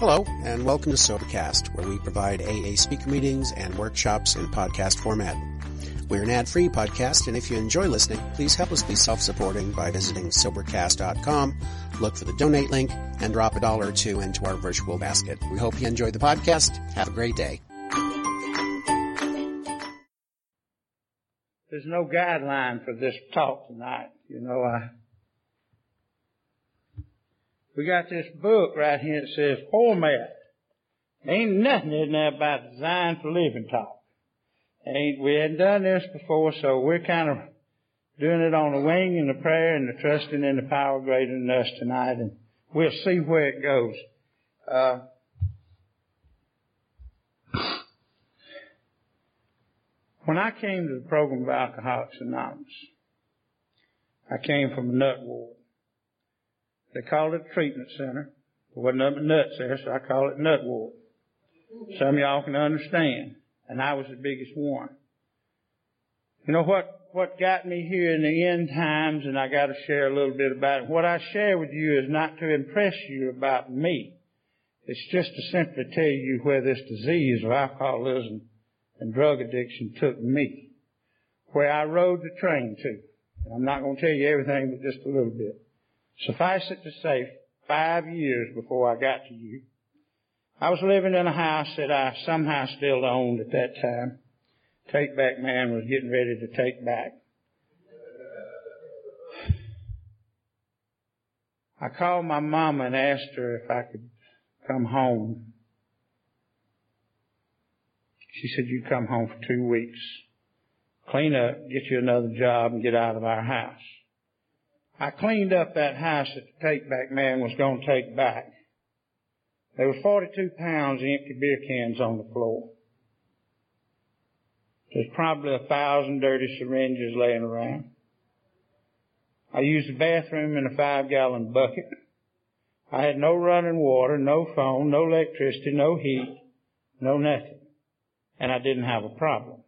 Hello, and welcome to Sobercast, where we provide AA speaker meetings and workshops in podcast format. We're an ad-free podcast, and if you enjoy listening, please help us be self-supporting by visiting Sobercast.com, look for the donate link, and drop a dollar or two into our virtual basket. We hope you enjoy the podcast. Have a great day. There's no guideline for this talk tonight. You know, I we got this book right here that says format. Ain't nothing in there about design for living talk. Ain't, we hadn't done this before, so we're kind of doing it on the wing and the prayer and the trusting in the power greater than us tonight, and we'll see where it goes. Uh, when I came to the program of Alcoholics Anonymous, I came from a nut ward. They called it a treatment center. There wasn't nothing nuts there, so I call it nut ward. Some of y'all can understand. And I was the biggest one. You know what, what got me here in the end times, and I gotta share a little bit about it. What I share with you is not to impress you about me. It's just to simply tell you where this disease of alcoholism and drug addiction took me. Where I rode the train to. I'm not going to tell you everything, but just a little bit. Suffice it to say, five years before I got to you, I was living in a house that I somehow still owned at that time. Take back man was getting ready to take back. I called my mama and asked her if I could come home. She said, you come home for two weeks. Clean up, get you another job and get out of our house. I cleaned up that house that the take back man was going to take back. There was 42 pounds of empty beer cans on the floor. There's probably a thousand dirty syringes laying around. I used the bathroom in a five gallon bucket. I had no running water, no phone, no electricity, no heat, no nothing. And I didn't have a problem.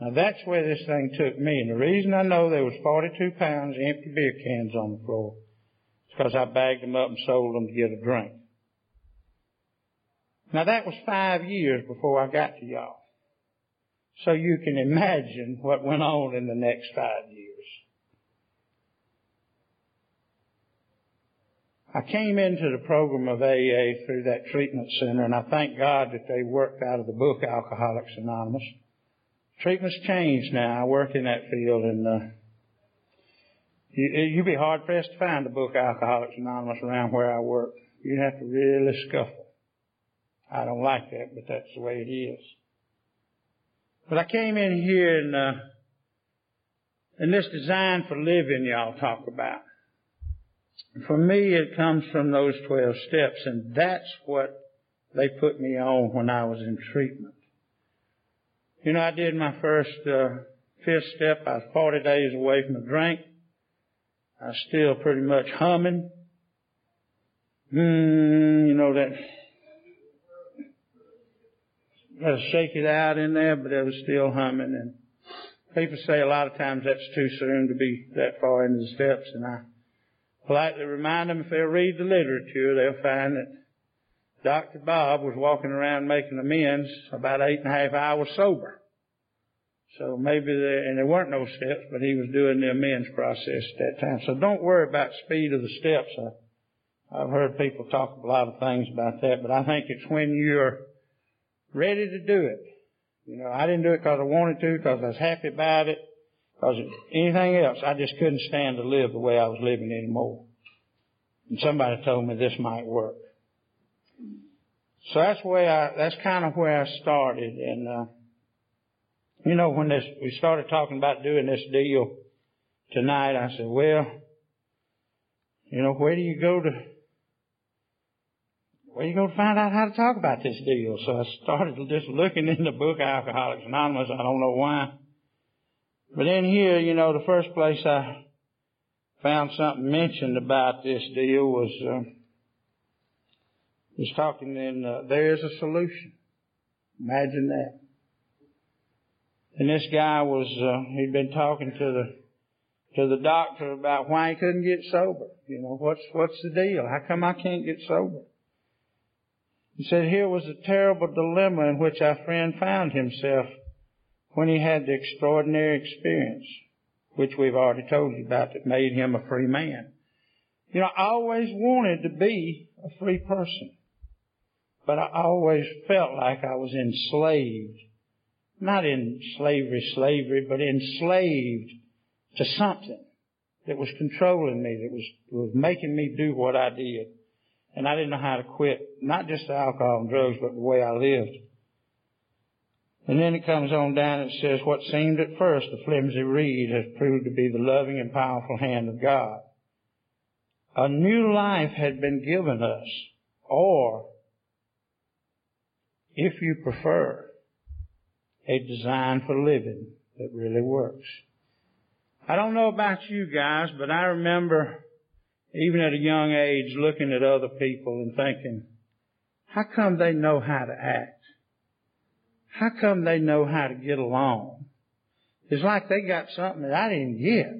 Now that's where this thing took me. And the reason I know there was 42 pounds empty beer cans on the floor is because I bagged them up and sold them to get a drink. Now that was five years before I got to y'all. So you can imagine what went on in the next five years. I came into the program of AA through that treatment center and I thank God that they worked out of the book Alcoholics Anonymous. Treatment's changed now. I work in that field and, uh, you, you'd be hard pressed to find a book Alcoholics Anonymous around where I work. You'd have to really scuffle. I don't like that, but that's the way it is. But I came in here and, uh, and this design for living y'all talk about. For me, it comes from those 12 steps, and that's what they put me on when I was in treatment. You know, I did my first uh, fifth step. I was 40 days away from a drink. I was still pretty much humming. Hmm, you know that. Got to shake it out in there, but it was still humming. And people say a lot of times that's too soon to be that far into the steps. And I politely remind them if they'll read the literature, they'll find that Dr. Bob was walking around making amends about eight and a half hours sober. So maybe there, and there weren't no steps, but he was doing the amends process at that time. So don't worry about speed of the steps. I, I've heard people talk a lot of things about that, but I think it's when you're ready to do it. You know, I didn't do it because I wanted to, because I was happy about it, because anything else, I just couldn't stand to live the way I was living anymore. And somebody told me this might work. So that's where I, that's kind of where I started. And, uh, you know, when this, we started talking about doing this deal tonight, I said, well, you know, where do you go to, where do you go to find out how to talk about this deal? So I started just looking in the book Alcoholics Anonymous. I don't know why. But in here, you know, the first place I found something mentioned about this deal was, uh, was talking in, uh, there is a solution. Imagine that. And this guy was, uh, he'd been talking to the, to the doctor about why he couldn't get sober. You know, what's, what's the deal? How come I can't get sober? He said here was a terrible dilemma in which our friend found himself when he had the extraordinary experience, which we've already told you about, that made him a free man. You know, I always wanted to be a free person, but I always felt like I was enslaved. Not in slavery, slavery, but enslaved to something that was controlling me, that was, was making me do what I did. And I didn't know how to quit, not just the alcohol and drugs, but the way I lived. And then it comes on down and says, what seemed at first a flimsy reed has proved to be the loving and powerful hand of God. A new life had been given us, or, if you prefer, a design for living that really works. I don't know about you guys, but I remember even at a young age looking at other people and thinking, how come they know how to act? How come they know how to get along? It's like they got something that I didn't get.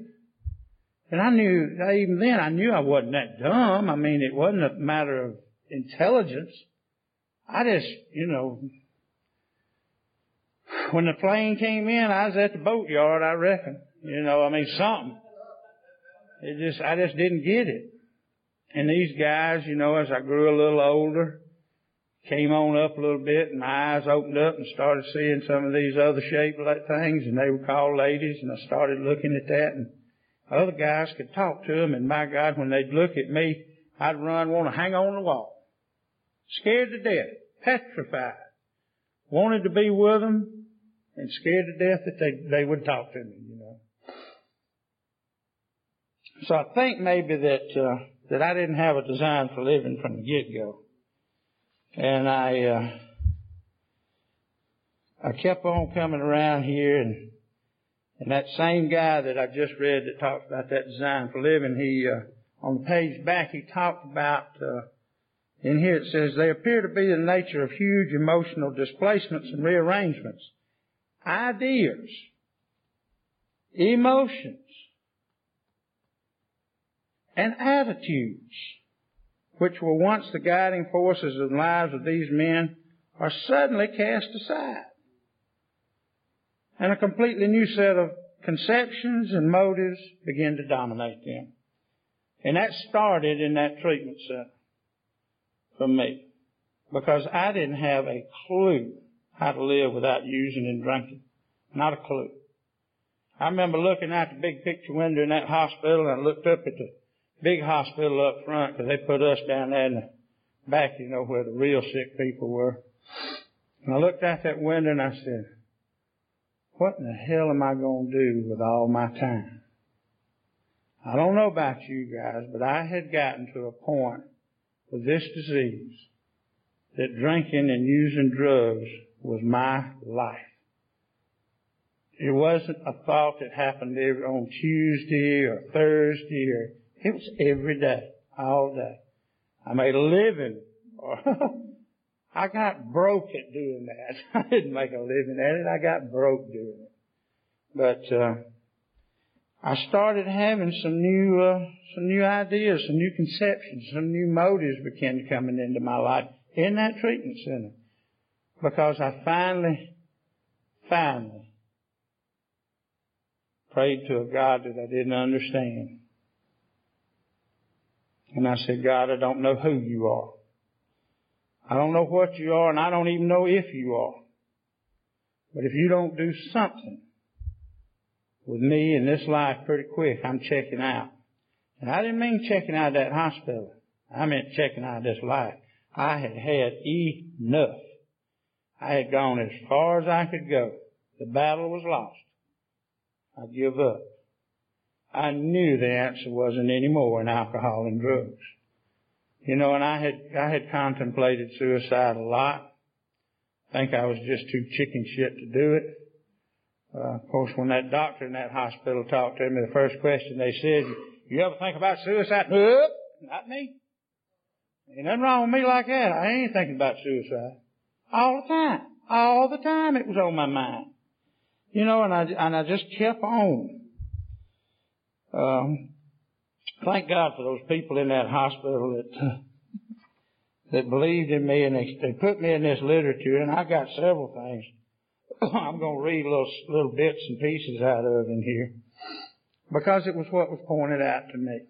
And I knew, even then, I knew I wasn't that dumb. I mean, it wasn't a matter of intelligence. I just, you know, when the plane came in, I was at the boatyard, I reckon. You know, I mean, something. It just, I just didn't get it. And these guys, you know, as I grew a little older, came on up a little bit and my eyes opened up and started seeing some of these other shaped things and they were called ladies and I started looking at that and other guys could talk to them and my God, when they'd look at me, I'd run, want to hang on the wall. Scared to death, petrified. Wanted to be with them and scared to death that they, they would talk to me, you know. So I think maybe that, uh, that I didn't have a design for living from the get-go. And I, uh, I kept on coming around here and, and that same guy that I just read that talks about that design for living, he, uh, on the page back, he talked about, uh, in here it says, they appear to be the nature of huge emotional displacements and rearrangements, ideas, emotions, and attitudes, which were once the guiding forces of the lives of these men, are suddenly cast aside. And a completely new set of conceptions and motives begin to dominate them. And that started in that treatment center for me. Because I didn't have a clue how to live without using and drinking. Not a clue. I remember looking out the big picture window in that hospital and I looked up at the big hospital up front because they put us down there in the back, you know, where the real sick people were. And I looked out that window and I said, what in the hell am I going to do with all my time? I don't know about you guys, but I had gotten to a point with this disease that drinking and using drugs was my life. It wasn't a thought that happened every, on Tuesday or Thursday or it was every day, all day. I made a living. I got broke at doing that. I didn't make a living at it. I got broke doing it. But uh, I started having some new uh, some new ideas, some new conceptions, some new motives began coming into my life in that treatment center because I finally, finally prayed to a God that I didn't understand. And I said, God, I don't know who you are. I don't know what you are, and I don't even know if you are. But if you don't do something with me in this life pretty quick, I'm checking out. And I didn't mean checking out that hospital. I meant checking out this life. I had had enough. I had gone as far as I could go. The battle was lost. I give up. I knew the answer wasn't any more in alcohol and drugs. You know, and I had, I had contemplated suicide a lot. I think I was just too chicken shit to do it. Uh, of course, when that doctor in that hospital talked to me, the first question they said, you ever think about suicide? Nope, not me. Ain't nothing wrong with me like that. I ain't thinking about suicide. All the time. All the time it was on my mind. You know, and I, and I just kept on. Um, thank God for those people in that hospital that that believed in me and they, they put me in this literature and I got several things. I'm going to read little little bits and pieces out of in here because it was what was pointed out to me.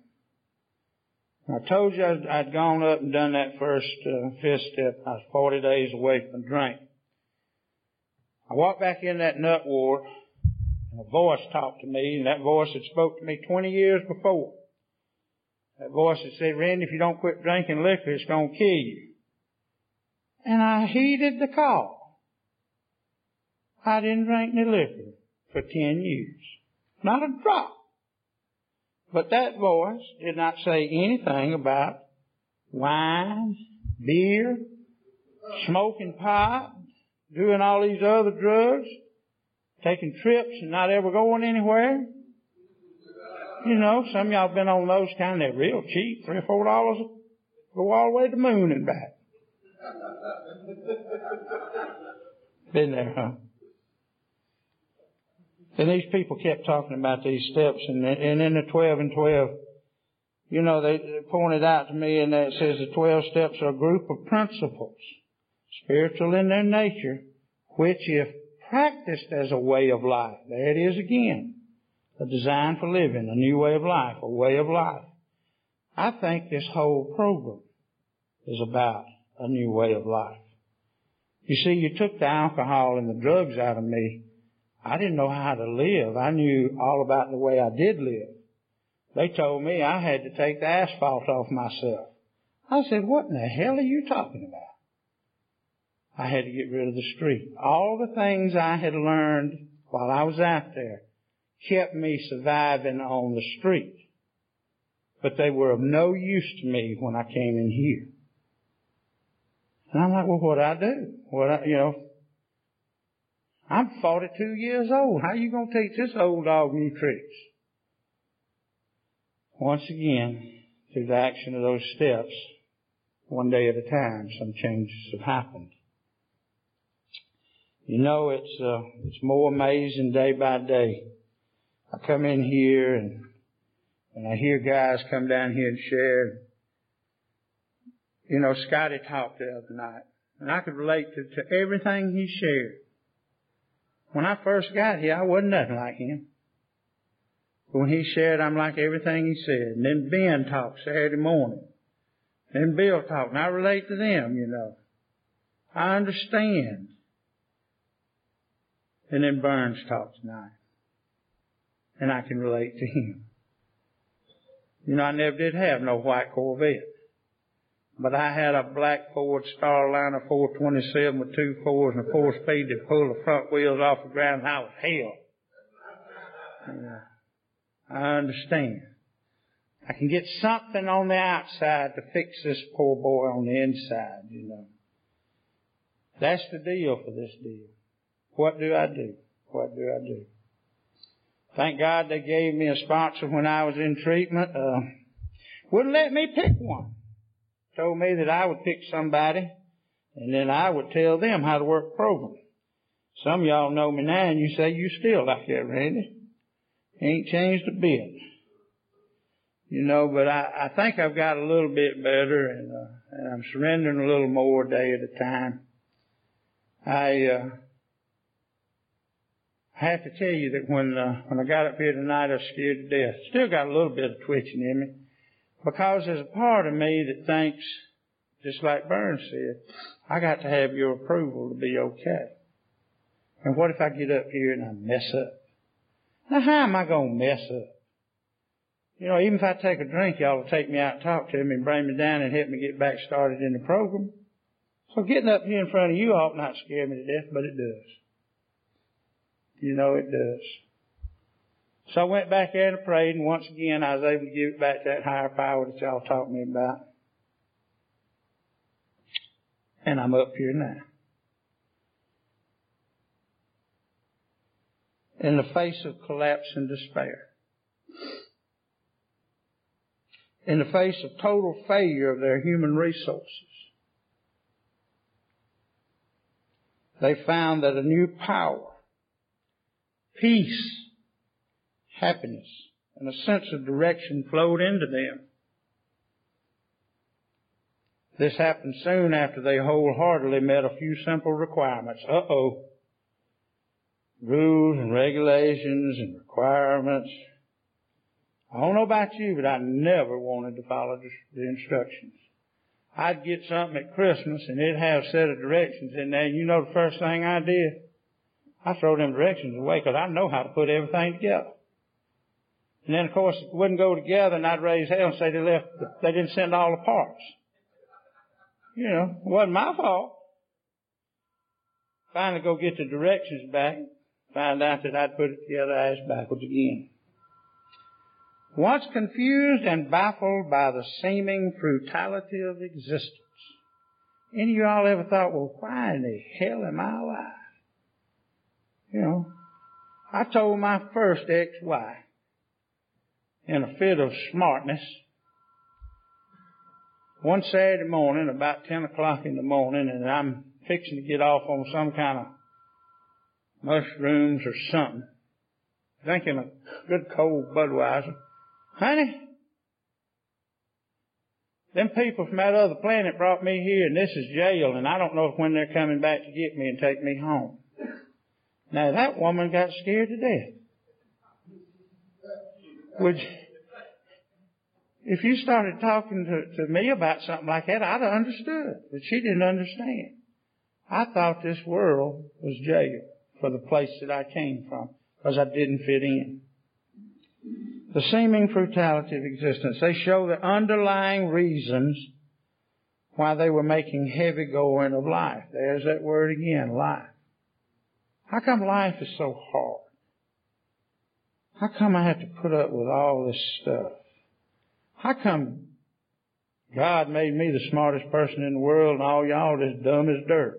I told you I'd, I'd gone up and done that first uh, fifth step. I was 40 days away from drink. I walked back in that nut ward and a voice talked to me and that voice had spoke to me 20 years before. That voice had said, Randy, if you don't quit drinking liquor, it's going to kill you. And I heeded the call. I didn't drink any liquor for 10 years. Not a drop. But that voice did not say anything about wine, beer, smoking pot, doing all these other drugs, taking trips and not ever going anywhere. You know, some of y'all been on those kind, they're real cheap, three or four dollars, go all the way to the moon and back. been there, huh? And these people kept talking about these steps, and, and in the 12 and 12, you know, they pointed out to me, and it says the 12 steps are a group of principles, spiritual in their nature, which if practiced as a way of life, there it is again, a design for living, a new way of life, a way of life. I think this whole program is about a new way of life. You see, you took the alcohol and the drugs out of me, I didn't know how to live. I knew all about the way I did live. They told me I had to take the asphalt off myself. I said, what in the hell are you talking about? I had to get rid of the street. All the things I had learned while I was out there kept me surviving on the street. But they were of no use to me when I came in here. And I'm like, well, what do I do? What I, you know, I'm 42 years old. How you going to teach this old dog new tricks? Once again, through the action of those steps, one day at a time, some changes have happened. You know, it's uh, it's more amazing day by day. I come in here and and I hear guys come down here and share. You know, Scotty talked the other night, and I could relate to, to everything he shared. When I first got here, I wasn't nothing like him. But when he said, I'm like everything he said. And then Ben talked Saturday morning. Then Bill talked, and I relate to them, you know. I understand. And then Burns talked tonight. And I can relate to him. You know, I never did have no white Corvette. But I had a black Ford Starliner 427 with two fours and a four speed to pull the front wheels off the ground and I was hell. I understand. I can get something on the outside to fix this poor boy on the inside, you know. That's the deal for this deal. What do I do? What do I do? Thank God they gave me a sponsor when I was in treatment. Uh, wouldn't let me pick one told me that I would pick somebody and then I would tell them how to work the program. Some y'all know me now and you say you still like that, Randy. Ain't changed a bit. You know, but I, I think I've got a little bit better and, uh, and I'm surrendering a little more day at a time. I, uh, I have to tell you that when, uh, when I got up here tonight, I was scared to death. Still got a little bit of twitching in me. Because there's a part of me that thinks, just like Burns said, I got to have your approval to be okay. And what if I get up here and I mess up? Now how am I to mess up? You know, even if I take a drink, y'all will take me out and talk to me and bring me down and help me get back started in the program. So getting up here in front of you ought not scare me to death, but it does. You know it does. So I went back there and prayed, and once again I was able to give it back to that higher power that y'all taught me about. And I'm up here now. In the face of collapse and despair. In the face of total failure of their human resources. They found that a new power, peace, happiness and a sense of direction flowed into them. This happened soon after they wholeheartedly met a few simple requirements. Uh-oh. Rules and regulations and requirements. I don't know about you, but I never wanted to follow the instructions. I'd get something at Christmas and it'd have a set of directions in there. You know the first thing I did? I throw them directions away because I know how to put everything together. And then of course it wouldn't go together and I'd raise hell and say they left, they didn't send all the parts. You know, it wasn't my fault. Finally go get the directions back, find out that I'd put it together ass backwards again. Once confused and baffled by the seeming fruitality of existence, any of y'all ever thought, well, why in the hell am I alive? You know, I told my first ex-wife in a fit of smartness one Saturday morning about 10 o'clock in the morning and I'm fixing to get off on some kind of mushrooms or something, drinking a good cold Budweiser. Honey, them people from that other planet brought me here and this is jail and I don't know when they're coming back to get me and take me home. Now that woman got scared to death. Would you, if you started talking to, to me about something like that, I'd have understood. But she didn't understand. I thought this world was jail for the place that I came from because I didn't fit in. The seeming fruitality of existence. They show the underlying reasons why they were making heavy going of life. There's that word again, life. How come life is so hard? How come I have to put up with all this stuff? How come God made me the smartest person in the world and all y'all as dumb as dirt?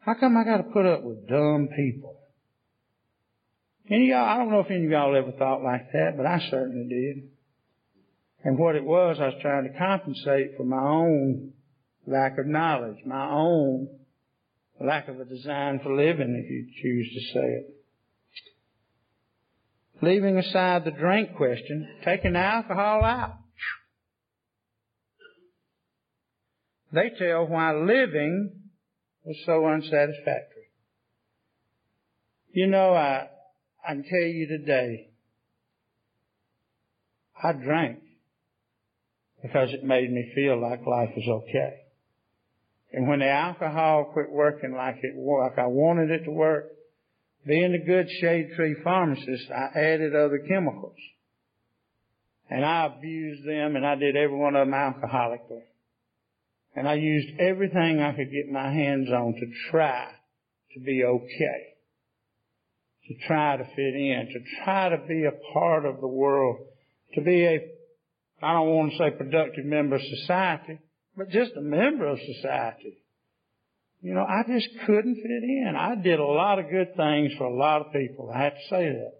How come I gotta put up with dumb people? Any of y'all, I don't know if any of y'all ever thought like that, but I certainly did. And what it was, I was trying to compensate for my own lack of knowledge, my own lack of a design for living, if you choose to say it. Leaving aside the drink question, taking alcohol out. They tell why living was so unsatisfactory. You know, I, I can tell you today, I drank because it made me feel like life was okay. And when the alcohol quit working like it, like I wanted it to work, being a good shade tree pharmacist, I added other chemicals. And I abused them and I did every one of them alcoholically. And I used everything I could get my hands on to try to be okay. To try to fit in, to try to be a part of the world, to be a, I don't want to say productive member of society, but just a member of society. You know, I just couldn't fit in. I did a lot of good things for a lot of people. I have to say that.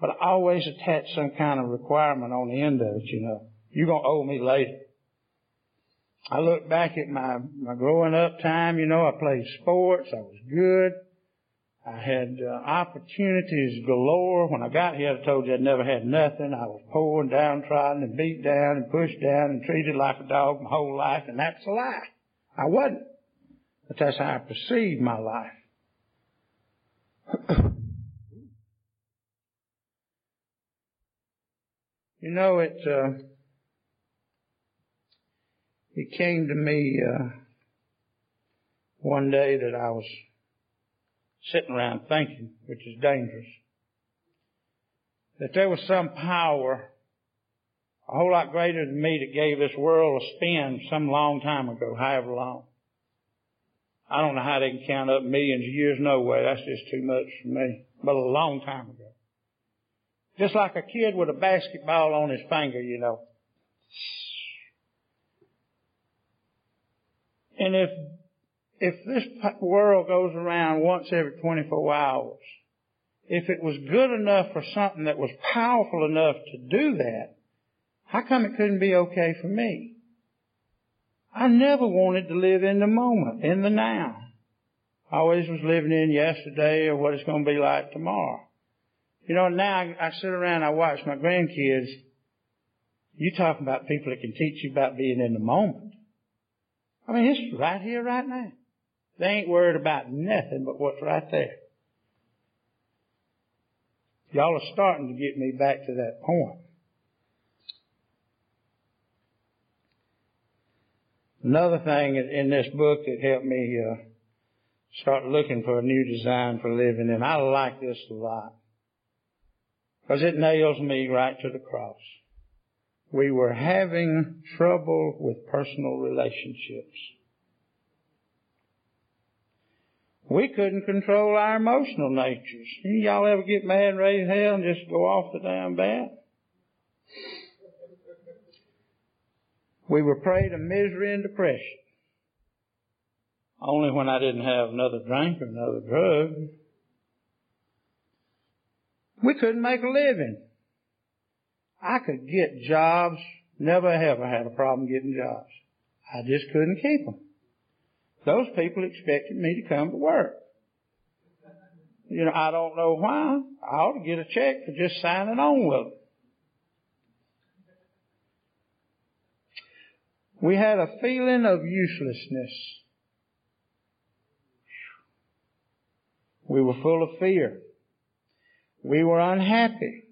But I always attached some kind of requirement on the end of it, you know. You're gonna owe me later. I look back at my, my growing up time, you know, I played sports, I was good. I had uh, opportunities galore. When I got here, I told you I'd never had nothing. I was poor and downtrodden and beat down and pushed down and treated like a dog my whole life, and that's a lie. I wasn't. But that's how I perceive my life. you know, it, uh, it came to me, uh, one day that I was sitting around thinking, which is dangerous, that there was some power a whole lot greater than me that gave this world a spin some long time ago, however long. I don't know how they can count up millions of years. No way. That's just too much for me. But a long time ago. Just like a kid with a basketball on his finger, you know. And if, if this world goes around once every 24 hours, if it was good enough for something that was powerful enough to do that, how come it couldn't be okay for me? I never wanted to live in the moment, in the now. I always was living in yesterday or what it's going to be like tomorrow. You know, now I, I sit around, I watch my grandkids. You talking about people that can teach you about being in the moment. I mean, it's right here, right now. They ain't worried about nothing but what's right there. Y'all are starting to get me back to that point. Another thing in this book that helped me uh, start looking for a new design for living, and I like this a lot because it nails me right to the cross. We were having trouble with personal relationships. We couldn't control our emotional natures. Y'all ever get mad and raise hell and just go off the damn bat? We were prey to misery and depression. Only when I didn't have another drink or another drug. We couldn't make a living. I could get jobs, never ever had a problem getting jobs. I just couldn't keep them. Those people expected me to come to work. You know, I don't know why. I ought to get a check for just signing on with them. We had a feeling of uselessness. We were full of fear. We were unhappy.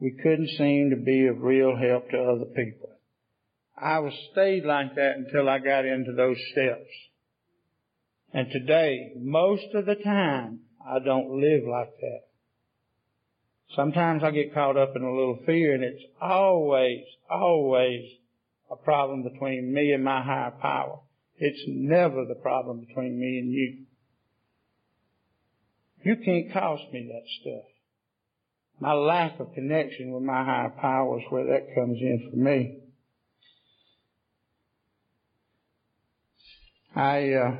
We couldn't seem to be of real help to other people. I was stayed like that until I got into those steps. And today, most of the time, I don't live like that. Sometimes I get caught up in a little fear and it's always, always a problem between me and my higher power. It's never the problem between me and you. You can't cost me that stuff. My lack of connection with my higher power is where that comes in for me. I uh,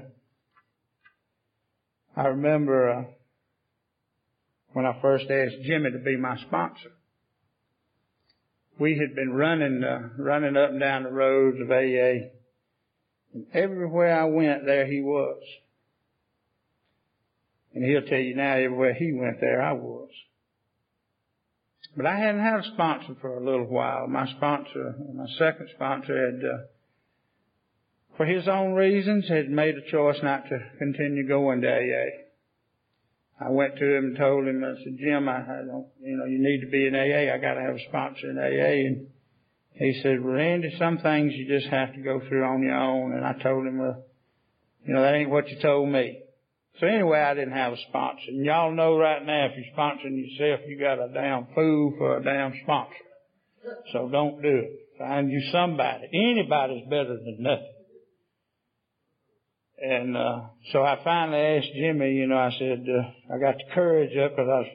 I remember uh, when I first asked Jimmy to be my sponsor we had been running, uh, running up and down the roads of AA. And everywhere I went, there he was. And he'll tell you now, everywhere he went, there I was. But I hadn't had a sponsor for a little while. My sponsor, my second sponsor had, uh, for his own reasons, had made a choice not to continue going to AA. I went to him and told him, I said, Jim, I, I don't, you know, you need to be in AA. I got to have a sponsor in AA. And he said, well, Randy, some things you just have to go through on your own. And I told him, well, you know, that ain't what you told me. So anyway, I didn't have a sponsor. And y'all know right now, if you're sponsoring yourself, you got a damn fool for a damn sponsor. So don't do it. Find you somebody. Anybody's better than nothing. And uh, so I finally asked Jimmy, you know, I said, uh, I got the courage up because I was,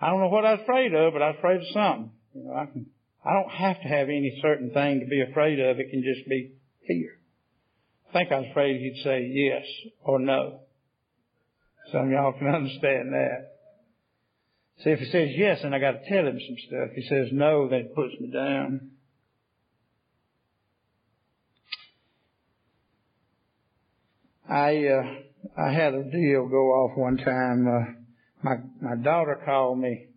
I don't know what I was afraid of, but I was afraid of something. You know, I can, I don't have to have any certain thing to be afraid of. It can just be fear. I think I was afraid he'd say yes or no. Some of y'all can understand that. See, if he says yes, then I got to tell him some stuff. If he says no, then it puts me down. I uh, I had a deal go off one time. Uh, my my daughter called me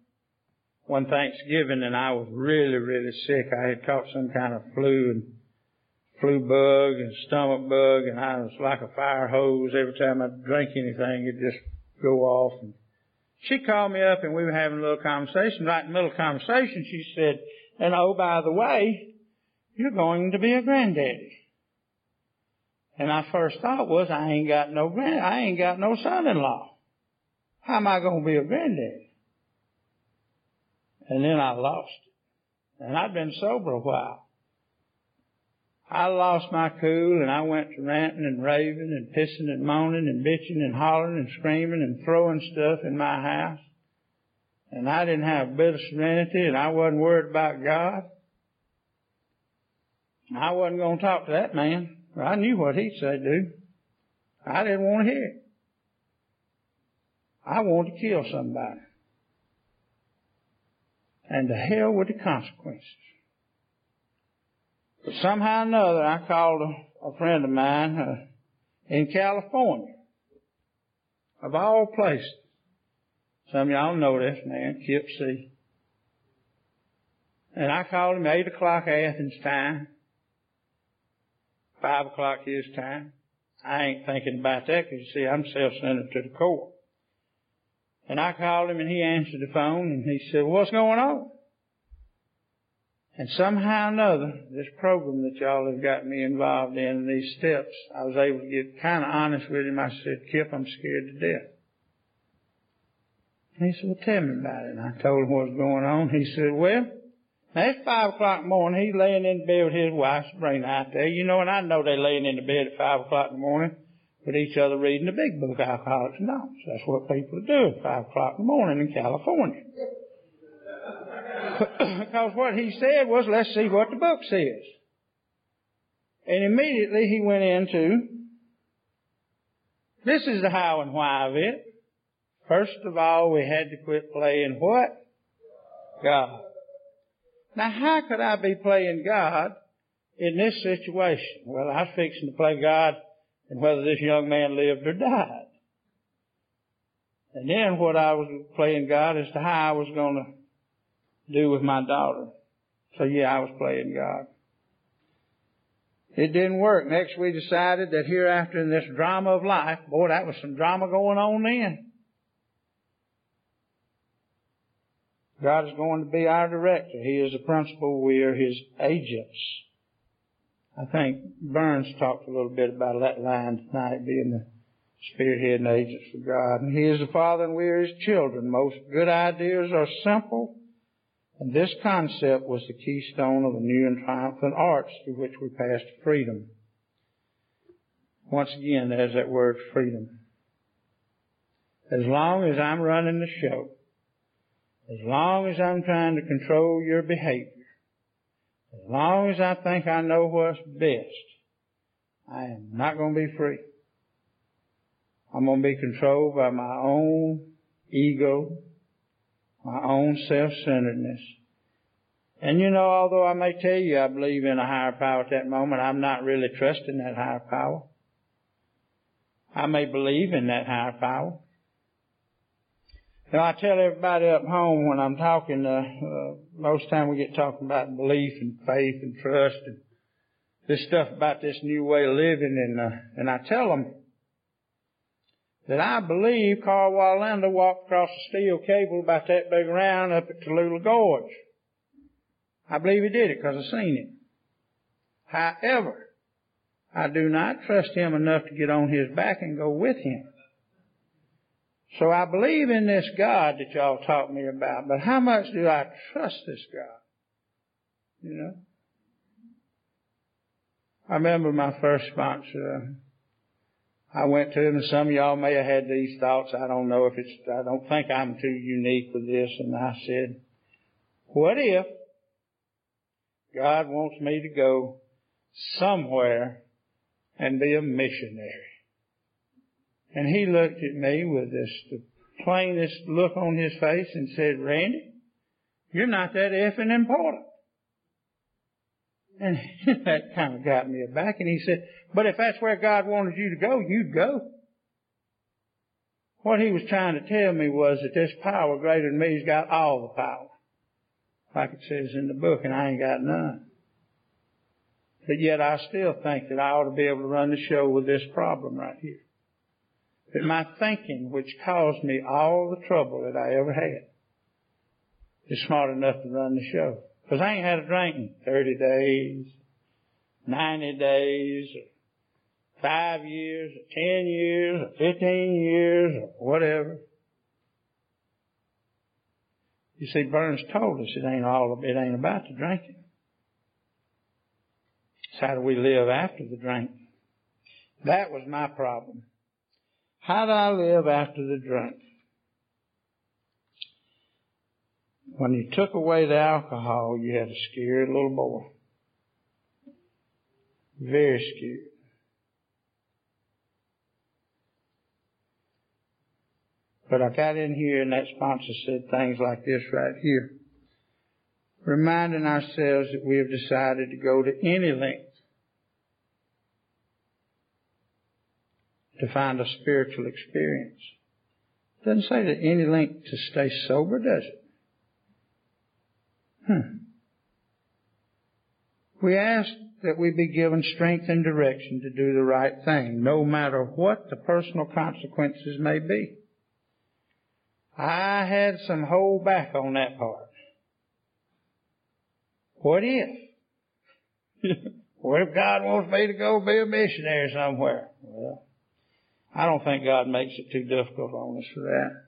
one Thanksgiving, and I was really really sick. I had caught some kind of flu and flu bug and stomach bug, and I was like a fire hose. Every time I drank anything, it'd just go off. And she called me up, and we were having a little conversation. Right in the middle of the conversation, she said, "And oh, by the way, you're going to be a granddaddy." And my first thought was, I ain't got no grand, I ain't got no son-in-law. How am I going to be a granddad? And then I lost it. And I'd been sober a while. I lost my cool and I went to ranting and raving and pissing and moaning and bitching and hollering and screaming and throwing stuff in my house. And I didn't have a bit of serenity and I wasn't worried about God. I wasn't going to talk to that man. I knew what he'd say do. I didn't want to hear it. I wanted to kill somebody. And to hell with the consequences. But somehow or another, I called a, a friend of mine uh, in California, of all places. Some of y'all know this man, Kip C. And I called him 8 o'clock Athens time, 5 o'clock his time. I ain't thinking about that because you see, I'm self-centered to the core. And I called him and he answered the phone and he said, what's going on? And somehow or another, this program that y'all have got me involved in, these steps, I was able to get kind of honest with him. I said, Kip, I'm scared to death. And he said, well, tell me about it. And I told him what was going on. He said, well, it's five o'clock in the morning. He's laying in bed with his wife, Sabrina, out there. You know, and I know they're laying in the bed at five o'clock in the morning with each other reading the big book, Alcoholics Anonymous. That's what people do at five o'clock in the morning in California. because what he said was, let's see what the book says. And immediately he went into, this is the how and why of it. First of all, we had to quit playing what? God. Now how could I be playing God in this situation? Well, I was fixing to play God and whether this young man lived or died. And then what I was playing God as to how I was going to do with my daughter. So yeah, I was playing God. It didn't work. Next we decided that hereafter in this drama of life, boy, that was some drama going on then. God is going to be our director. He is the principal. We are His agents. I think Burns talked a little bit about that line tonight, being the spearhead and agents for God. And He is the Father and we are His children. Most good ideas are simple. And this concept was the keystone of the new and triumphant arch through which we passed freedom. Once again, there's that word freedom. As long as I'm running the show, as long as I'm trying to control your behavior, as long as I think I know what's best, I am not going to be free. I'm going to be controlled by my own ego, my own self-centeredness. And you know, although I may tell you I believe in a higher power at that moment, I'm not really trusting that higher power. I may believe in that higher power. You know, I tell everybody up home when I'm talking, uh, uh, most time we get talking about belief and faith and trust and this stuff about this new way of living and, uh, and I tell them that I believe Karl Wallenda walked across a steel cable about that big around up at Tallulah Gorge. I believe he did it because I've seen it. However, I do not trust him enough to get on his back and go with him. So I believe in this God that y'all taught me about, but how much do I trust this God? You know? I remember my first sponsor. I went to him and some of y'all may have had these thoughts. I don't know if it's, I don't think I'm too unique with this. And I said, what if God wants me to go somewhere and be a missionary? And he looked at me with this the plainest look on his face and said, Randy, you're not that effing important. And that kind of got me aback. And he said, but if that's where God wanted you to go, you'd go. What he was trying to tell me was that this power greater than me's got all the power. Like it says in the book, and I ain't got none. But yet I still think that I ought to be able to run the show with this problem right here that my thinking, which caused me all the trouble that I ever had, is smart enough to run the show. Because I ain't had a drink in 30 days, 90 days, 5 years, or 10 years, or 15 years, or whatever. You see, Burns told us it ain't all, it ain't about the drinking. It's how do we live after the drink? That was my problem. How do I live after the drink? When you took away the alcohol, you had a scared little boy. Very scared. But I got in here and that sponsor said things like this right here. Reminding ourselves that we have decided to go to any length to find a spiritual experience, It Doesn't say that any length to stay sober, does it? Hmm. We ask that we be given strength and direction to do the right thing, no matter what the personal consequences may be. I had some hold back on that part. What if? what if God wants me to go be a missionary somewhere? Well, I don't think God makes it too difficult on us for that.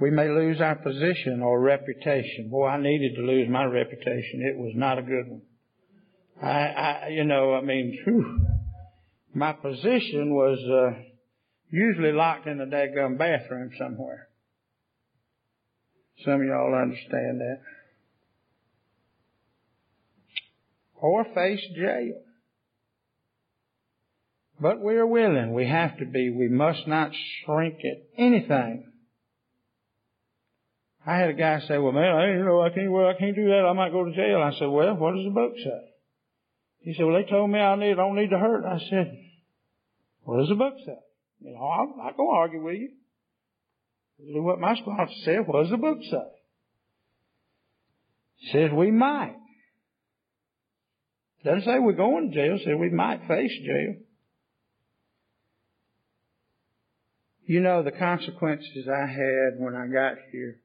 We may lose our position or reputation. Boy, I needed to lose my reputation. It was not a good one. I, I you know, I mean, whew, my position was uh, usually locked in a daggum bathroom somewhere. Some of y'all understand that. Or face jail. But we are willing. We have to be. We must not shrink at anything. I had a guy say, well man, I, you know, I can't, well, I can't do that. I might go to jail. I said, well, what does the book say? He said, well, they told me I need, don't need to hurt. I said, what does the book say? You know, I'm not going to argue with you. Do what my sponsor said. What does the book say? He says we might. Doesn't say we're going to jail. Says we might face jail. You know the consequences I had when I got here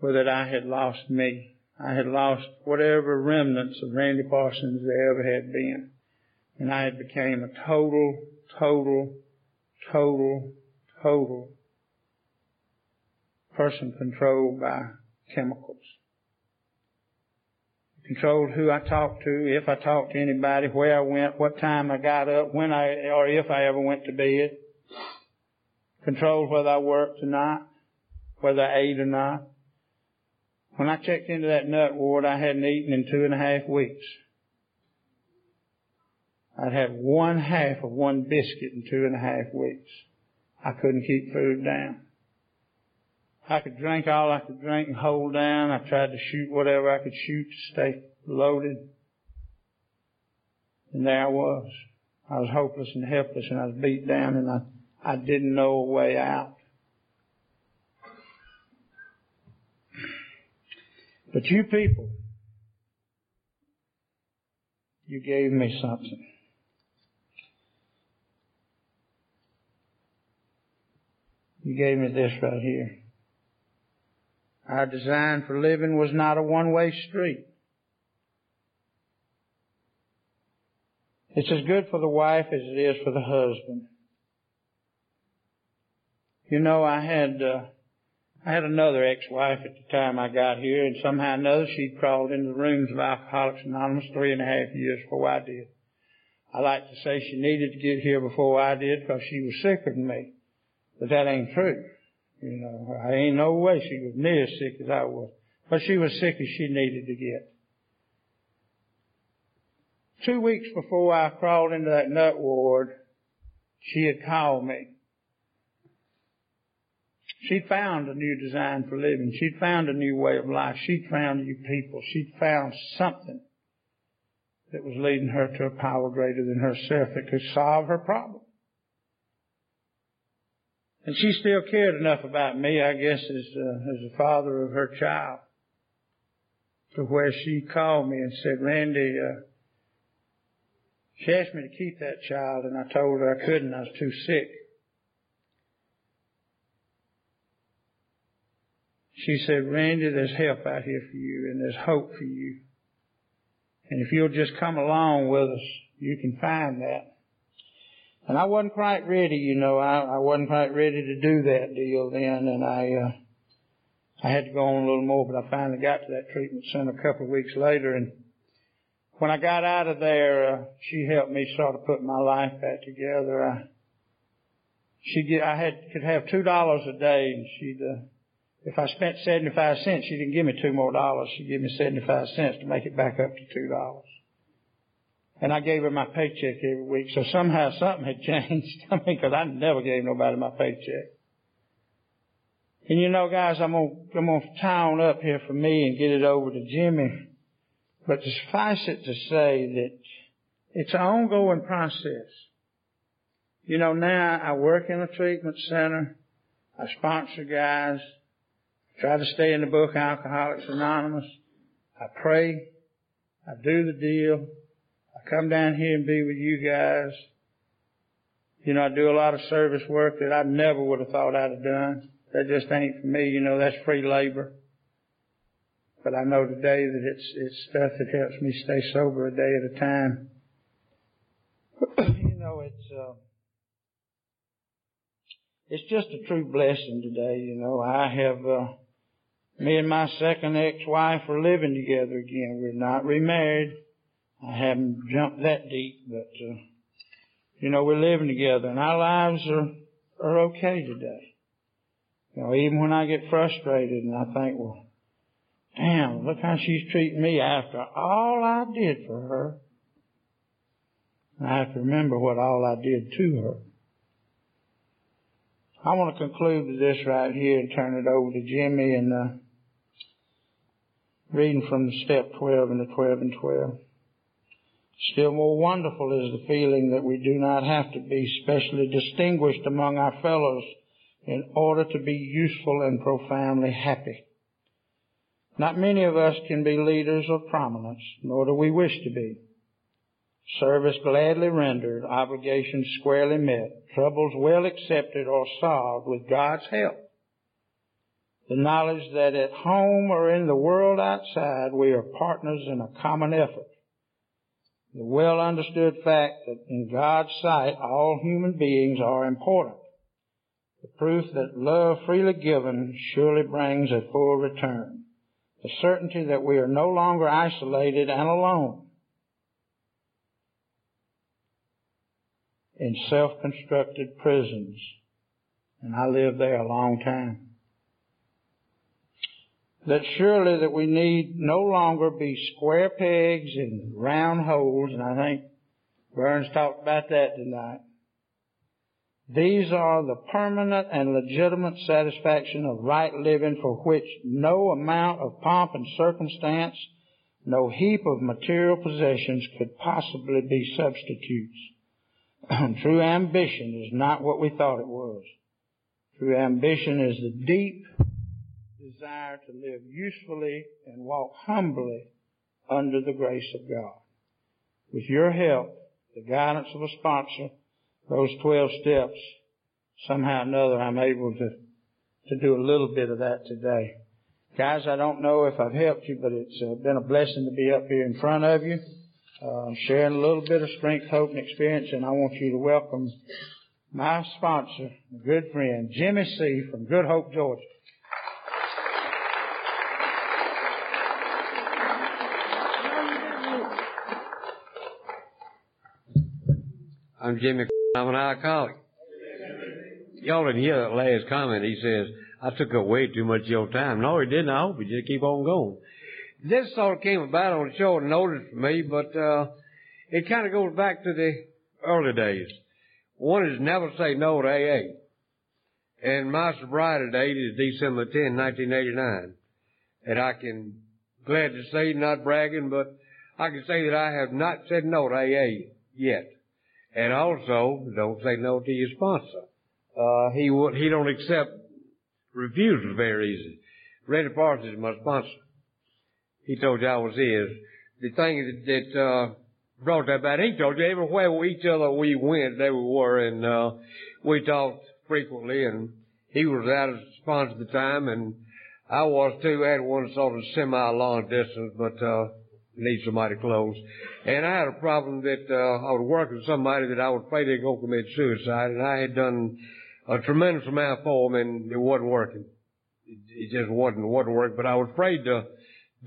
were that I had lost me. I had lost whatever remnants of Randy Parsons there ever had been. And I had became a total, total, total, total person controlled by chemicals. Controlled who I talked to, if I talked to anybody, where I went, what time I got up, when I, or if I ever went to bed. Controlled whether I worked or not, whether I ate or not. When I checked into that nut ward, I hadn't eaten in two and a half weeks. I'd had one half of one biscuit in two and a half weeks. I couldn't keep food down. I could drink all I could drink and hold down. I tried to shoot whatever I could shoot to stay loaded. And there I was. I was hopeless and helpless and I was beat down and I, I didn't know a way out. But you people, you gave me something. You gave me this right here. Our design for living was not a one-way street. It's as good for the wife as it is for the husband. You know, I had uh, I had another ex-wife at the time I got here, and somehow or another she crawled into the rooms of Alcoholics Anonymous three and a half years before I did. I like to say she needed to get here before I did because she was sicker than me. But that ain't true. You know, I ain't no way she was near as sick as I was. But she was sick as she needed to get. Two weeks before I crawled into that nut ward, she had called me She'd found a new design for living. She'd found a new way of life. She'd found new people. She'd found something that was leading her to a power greater than herself that could solve her problem. And she still cared enough about me, I guess, as, uh, as the father of her child, to where she called me and said, Randy, uh, she asked me to keep that child, and I told her I couldn't. I was too sick. She said, Randy, there's help out here for you and there's hope for you. And if you'll just come along with us, you can find that. And I wasn't quite ready, you know, I, I wasn't quite ready to do that deal then and I, uh, I had to go on a little more, but I finally got to that treatment center a couple of weeks later and when I got out of there, uh, she helped me sort of put my life back together. I, she get, I had, could have two dollars a day and she'd, uh, if I spent 75 cents, she didn't give me two more dollars. She gave me 75 cents to make it back up to two dollars. And I gave her my paycheck every week. So somehow something had changed. I mean, cause I never gave nobody my paycheck. And you know, guys, I'm gonna, I'm gonna tie on up here for me and get it over to Jimmy. But suffice it to say that it's an ongoing process. You know, now I work in a treatment center. I sponsor guys. Try to stay in the book Alcoholics Anonymous. I pray. I do the deal. I come down here and be with you guys. You know, I do a lot of service work that I never would have thought I'd have done. That just ain't for me. You know, that's free labor. But I know today that it's, it's stuff that helps me stay sober a day at a time. you know, it's, uh, it's just a true blessing today. You know, I have, uh, me and my second ex-wife are living together again. We're not remarried. I haven't jumped that deep, but, uh, you know, we're living together and our lives are, are okay today. You know, even when I get frustrated and I think, well, damn, look how she's treating me after all I did for her. I have to remember what all I did to her. I want to conclude with this right here and turn it over to Jimmy and uh, reading from step 12 and the 12 and 12. Still more wonderful is the feeling that we do not have to be specially distinguished among our fellows in order to be useful and profoundly happy. Not many of us can be leaders of prominence, nor do we wish to be. Service gladly rendered, obligations squarely met, troubles well accepted or solved with God's help. The knowledge that at home or in the world outside we are partners in a common effort. The well understood fact that in God's sight all human beings are important. The proof that love freely given surely brings a full return. The certainty that we are no longer isolated and alone in self-constructed prisons. And I lived there a long time. That surely that we need no longer be square pegs in round holes, and I think Burns talked about that tonight. These are the permanent and legitimate satisfaction of right living for which no amount of pomp and circumstance, no heap of material possessions could possibly be substitutes. True ambition is not what we thought it was. True ambition is the deep desire to live usefully and walk humbly under the grace of God. With your help, the guidance of a sponsor, those 12 steps, somehow or another I'm able to, to do a little bit of that today. Guys, I don't know if I've helped you, but it's uh, been a blessing to be up here in front of you uh, sharing a little bit of strength, hope, and experience, and I want you to welcome my sponsor, a good friend, Jimmy C. from Good Hope, Georgia. I'm Jimmy. I'm an alcoholic. Y'all didn't hear that last comment. He says, I took up way too much of your time. No, he didn't. I hope he just keep on going this sort of came about on short notice for me, but uh, it kind of goes back to the early days. One is never say no to AA. And my sobriety date is December 10, 1989. And I can glad to say, not bragging, but I can say that I have not said no to AA yet. And also, don't say no to your sponsor. Uh, he would, he don't accept refusals very easy. Randy Parsons is my sponsor. He told you I was his. The thing that, that uh, brought that about, he told you everywhere each other we went, there we were, and uh, we talked frequently, and he was out of sponsor at the time, and I was too. I had one sort of semi-long distance, but uh, need somebody close. And I had a problem that uh, I was working with somebody that I was afraid they were going to commit suicide, and I had done a tremendous amount for them, and it wasn't working. It, just wasn't wasn't working. But I was afraid to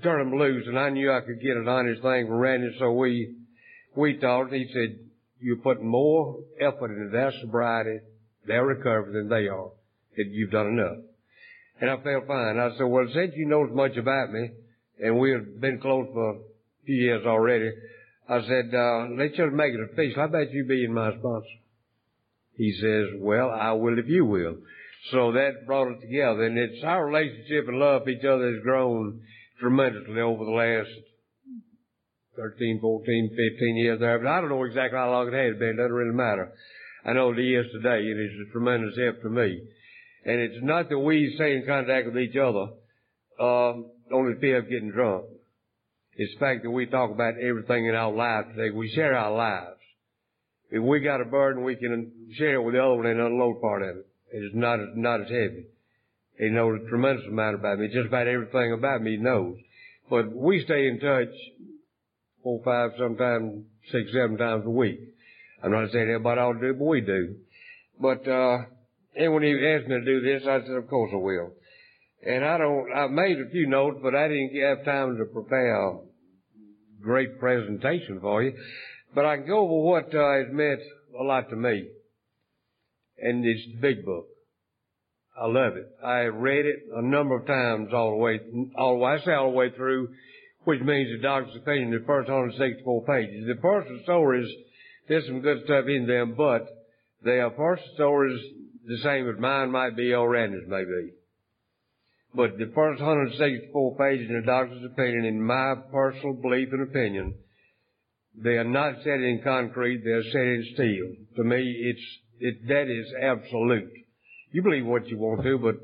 turn them loose, and I knew I could get an honest thing from Randy, so we, we talked. He said, you're putting more effort into their sobriety, their recovery than they are. That you've done enough. And I felt fine. I said, well, since you know as much about me, and we've been close for few years already, I said, uh, let's just make it official. How about you being my sponsor? He says, well, I will if you will. So that brought it together. And it's our relationship and love for each other has grown tremendously over the last 13, 14, 15 years there, but I don't know exactly how long it has been. It doesn't really matter. I know it is today, and it's a tremendous help to me. And it's not that we stay in contact with each other, uh, on the fear of getting drunk. It's the fact that we talk about everything in our lives today. We share our lives. If we got a burden, we can share it with the other one and unload part of it. It's not, not as heavy. He knows a tremendous amount about me. Just about everything about me he knows. But we stay in touch four, five, sometimes six, seven times a week. I'm not saying everybody ought to do it, but we do. But, uh, and when he asked me to do this, I said, of course I will. And I don't, I made a few notes, but I didn't have time to prepare a great presentation for you. But I can go over what uh, has meant a lot to me. And it's the big book. I love it. I've read it a number of times all the way, all the way, I say all the way through, which means the doctor's opinion, the first 164 pages. The personal stories, there's some good stuff in them, but they are personal stories the same as mine might be or Randy's may be. But the first 164 pages in the doctor's opinion, in my personal belief and opinion, they are not set in concrete, they are set in steel. To me, it's, it, that is absolute. You believe what you want to, but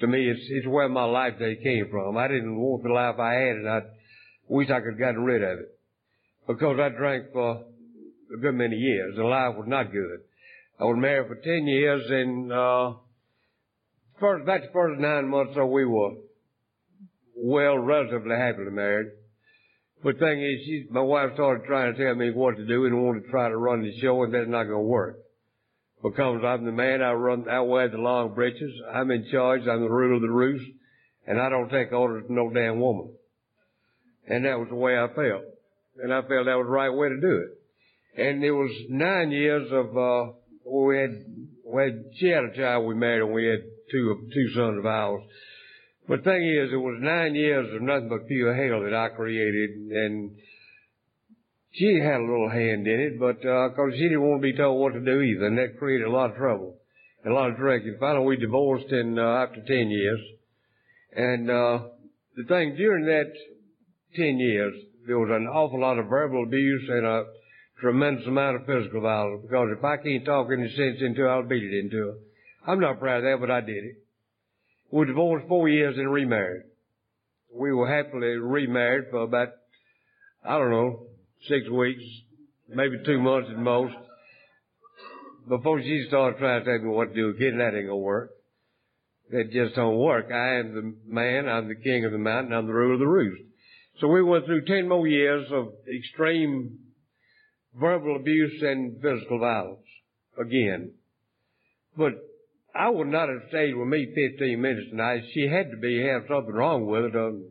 to me, it's, it's where my life day came from. I didn't want the life I had and I wish I could have gotten rid of it. Because I drank for a good many years. The life was not good. I was married for 10 years and, uh, first, about the first nine months so, we were well, relatively happily married. But the thing is, she, my wife started trying to tell me what to do and wanted to try to run the show, and that's not going to work. Because I'm the man, I run, I wear the long breeches, I'm in charge, I'm the ruler of the roost, and I don't take orders from no damn woman. And that was the way I felt. And I felt that was the right way to do it. And it was nine years of, uh, we had, we had, she had a child we married and we had two, two sons of ours. But the thing is, it was nine years of nothing but pure hell that I created, and she had a little hand in it, but uh 'cause she didn't want to be told what to do either, and that created a lot of trouble, a lot of direction. Finally, we divorced in uh, after ten years, and uh, the thing during that ten years, there was an awful lot of verbal abuse and a tremendous amount of physical violence. Because if I can't talk any sense into her, I'll beat it into her. I'm not proud of that, but I did it. We were divorced four years and remarried. We were happily remarried for about, I don't know, six weeks, maybe two months at most, before she started trying to tell me what to do again. That ain't gonna work. That just don't work. I am the man, I'm the king of the mountain, I'm the ruler of the roost. So we went through ten more years of extreme verbal abuse and physical violence again. But I would not have stayed with me 15 minutes tonight. She had to be have something wrong with her to,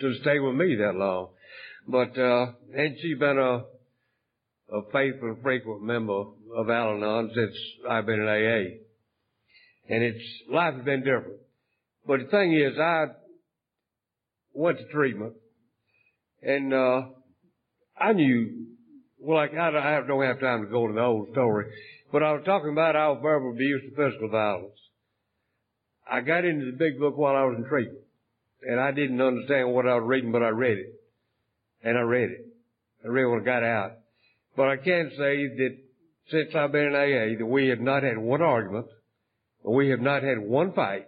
to stay with me that long. But, uh, and she's been a, a faithful, frequent member of Al-Anon since I've been in AA. And it's, life has been different. But the thing is, I went to treatment and, uh, I knew, well, like, I don't have time to go to the old story, but I was talking about our verbal abuse and physical violence. I got into the big book while I was in treatment. And I didn't understand what I was reading, but I read it. And I read it. I read when I got out. But I can say that since I've been in AA, that we have not had one argument, we have not had one fight,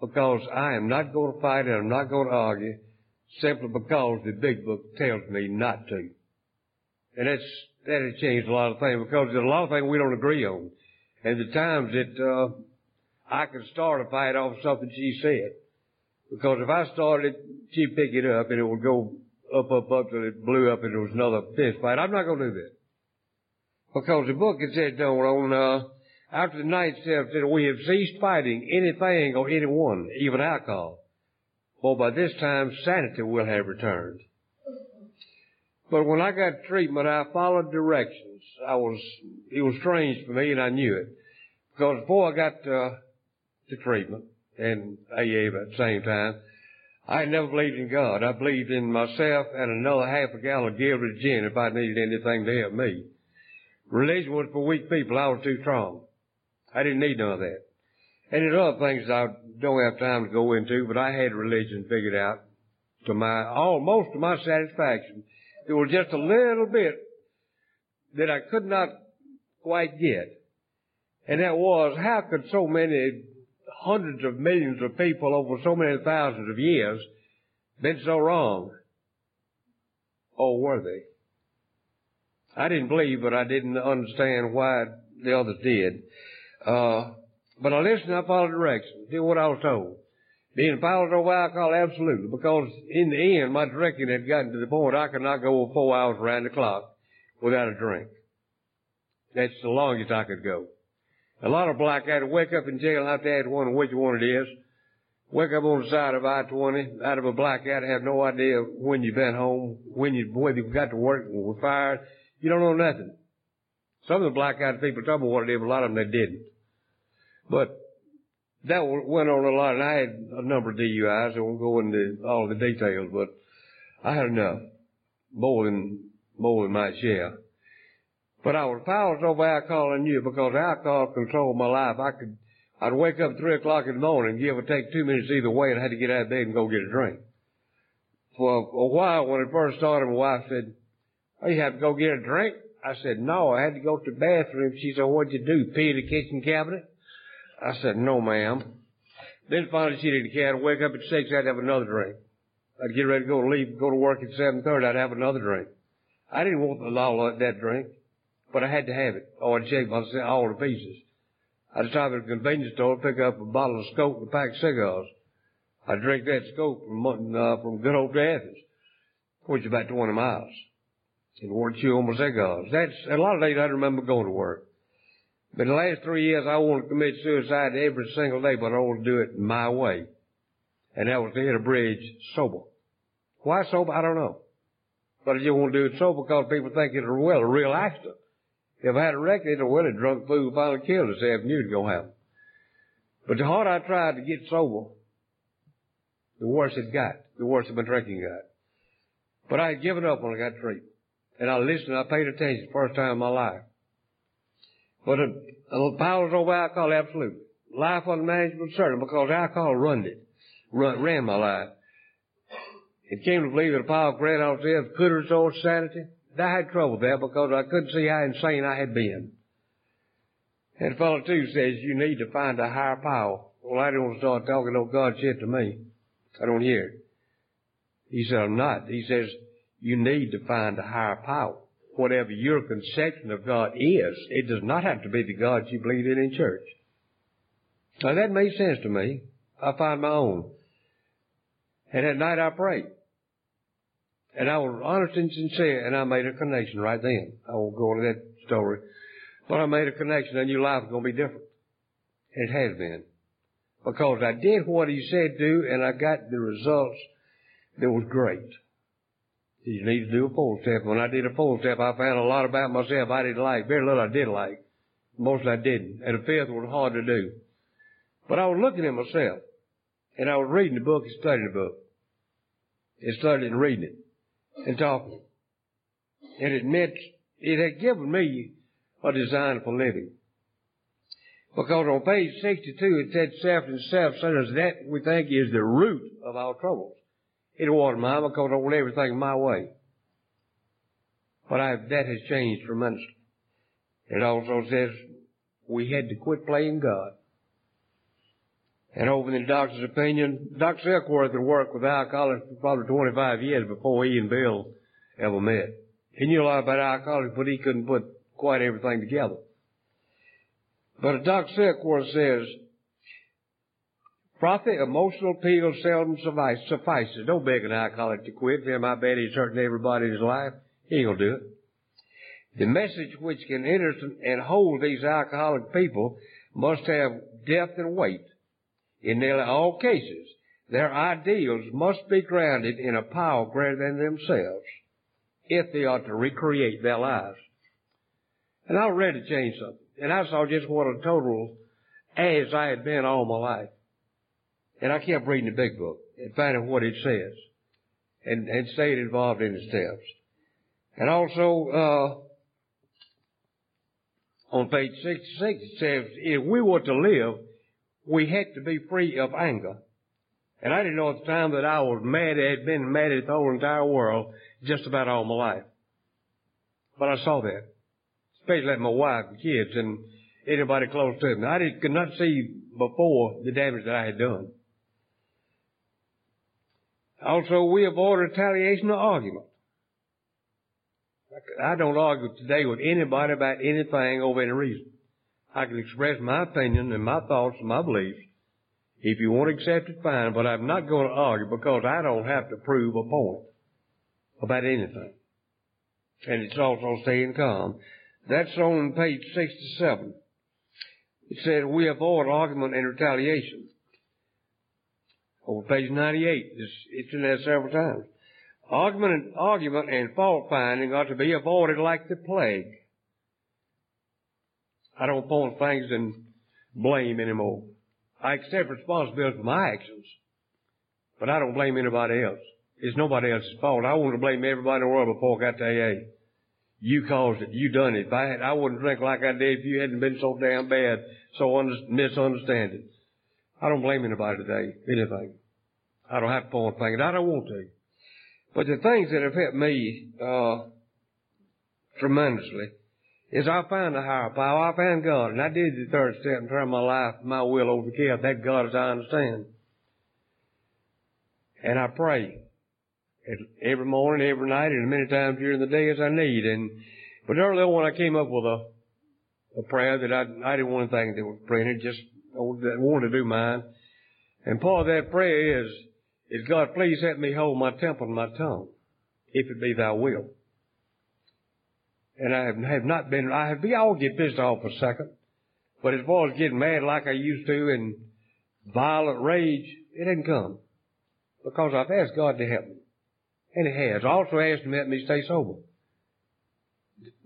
because I am not going to fight and I'm not going to argue, simply because the big book tells me not to. And that's that has changed a lot of things because there's a lot of things we don't agree on. And the times that, uh, I could start a fight off something she said. Because if I started, she'd pick it up and it would go up, up, up till it blew up and there was another fist fight. I'm not going to do that. Because the book it said, no, on, uh, after the night itself said, we have ceased fighting anything or anyone, even alcohol. For by this time sanity will have returned. But when I got treatment, I followed directions. I was, it was strange for me and I knew it. Because before I got uh, to treatment and AA at the same time, I never believed in God. I believed in myself and another half a gallon of Gilbert gin if I needed anything to help me. Religion was for weak people. I was too strong. I didn't need none of that. And there's other things I don't have time to go into, but I had religion figured out to my, almost to my satisfaction. There was just a little bit that I could not quite get. And that was, how could so many hundreds of millions of people over so many thousands of years been so wrong? Or were they? I didn't believe, but I didn't understand why the others did. Uh, but I listened, I followed directions, did what I was told. Being powerless over alcohol, absolutely, because in the end, my drinking had gotten to the point I could not go four hours around the clock without a drink. That's the longest I could go. A lot of black had to wake up in jail have to ask one which one it is. Wake up on the side of I-20 out of a blackout, have no idea when you've been home, when you, whether you got to work, were fired. You don't know nothing. Some of the blackout people told me what it is, but a lot of them they didn't. But that went on a lot, and I had a number of DUIs. I won't go into all the details, but I had enough, more than more than my share. But I was powerless over alcohol and knew because alcohol controlled my life. I could, I'd wake up at three o'clock in the morning, give or take two minutes either way, and I had to get out of bed and go get a drink. For a while, when it first started, my wife said, "Oh, you have to go get a drink." I said, "No, I had to go to the bathroom." She said, "What'd you do? Pee in the kitchen cabinet?" I said, no ma'am. Then finally she didn't care. I'd wake up at six, I'd have another drink. I'd get ready to go to leave, go to work at seven thirty, I'd have another drink. I didn't want the law that drink, but I had to have it, or I'd shake myself all to pieces. I'd stop at a convenience store, pick up a bottle of Scope and a pack of cigars. I'd drink that Scope from, uh, from good old Athens, which is about 20 miles. And wore chew on my cigars. That's, a lot of days I remember going to work. But the last three years, I want to commit suicide every single day, but I want to do it my way. And that was to hit a bridge sober. Why sober? I don't know. But I just want to do it sober because people think it's a, well, a real accident. If I had a wreck, it's a well, a drunk fool finally killed us afternoon to go happen. But the harder I tried to get sober, the worse it got. The worse my drinking got. But I had given up when I got treatment. And I listened, I paid attention, first time in my life. But a, powers over alcohol, absolute. Life unmanageable, certain, because alcohol run it, run, ran my life. It came to believe that a power of great out there could restore sanity. I had trouble there because I couldn't see how insane I had been. And the fellow too says you need to find a higher power. Well, I don't start talking no God shit to me. I don't hear it. He said, I'm not. He says, you need to find a higher power whatever your conception of God is, it does not have to be the God you believe in in church. Now that made sense to me. I find my own. And at night I prayed. And I was honest and sincere, and I made a connection right then. I won't go into that story. But I made a connection. I knew life was going to be different. And it has been. Because I did what he said do, and I got the results that was great. You need to do a full step. When I did a full step, I found a lot about myself I didn't like. Very little I did like. Most I didn't. And the fifth was hard to do. But I was looking at myself. And I was reading the book and studying the book. And studying and reading it. And talking. And it meant, it had given me a design for living. Because on page 62 it said self and self-centered that we think is the root of our troubles. It wasn't mine because I want everything my way. But I, that has changed tremendously. It also says we had to quit playing God. And over in the doctor's opinion, Dr. Silkworth had worked with alcoholics for probably 25 years before he and Bill ever met. He knew a lot about alcoholics, but he couldn't put quite everything together. But Dr. Silkworth says, Profit, emotional appeal seldom suffice, suffices. Don't beg an alcoholic to quit. Him how bad he's hurting everybody in his life. He gonna do it. The message which can enter and hold these alcoholic people must have depth and weight. In nearly all cases, their ideals must be grounded in a power greater than themselves if they are to recreate their lives. And I was ready to change something. And I saw just what a total ass I had been all my life. And I kept reading the big book and finding what it says and, and stayed involved in the steps. And also, uh, on page 66 it says, if we were to live, we had to be free of anger. And I didn't know at the time that I was mad, I had been mad at the whole entire world just about all my life. But I saw that. especially like my wife and kids and anybody close to me. I did, could not see before the damage that I had done. Also, we avoid retaliation or argument. I don't argue today with anybody about anything over any reason. I can express my opinion and my thoughts and my beliefs. If you want to accept it, fine, but I'm not going to argue because I don't have to prove a point about anything. And it's also staying calm. That's on page 67. It said, we avoid argument and retaliation. Over page 98, it's, it's in there several times. Argument and, argument and fault finding are to be avoided like the plague. I don't point things and blame anymore. I accept responsibility for my actions, but I don't blame anybody else. It's nobody else's fault. I want to blame everybody in the world before I got to AA. You caused it. You done it. If I, had, I wouldn't drink like I did if you hadn't been so damn bad, so under, misunderstanding. I don't blame anybody today, anything. I don't have to point fingers. I don't want to. But the things that have helped me, uh, tremendously is I found a higher power. I found God. And I did the third step and turned my life, my will over to God. That God as I understand. And I pray every morning, every night, and many times during the day as I need. And, but early on I came up with a, a prayer that I, I didn't want anything that was praying. Just I wanted to do mine. And part of that prayer is, is God, please help me hold my temple and my tongue, if it be thy will. And I have, have not been, I have, all get pissed off a second. But as far as getting mad like I used to and violent rage, it didn't come. Because I've asked God to help me. And He has. I also asked Him to help me stay sober.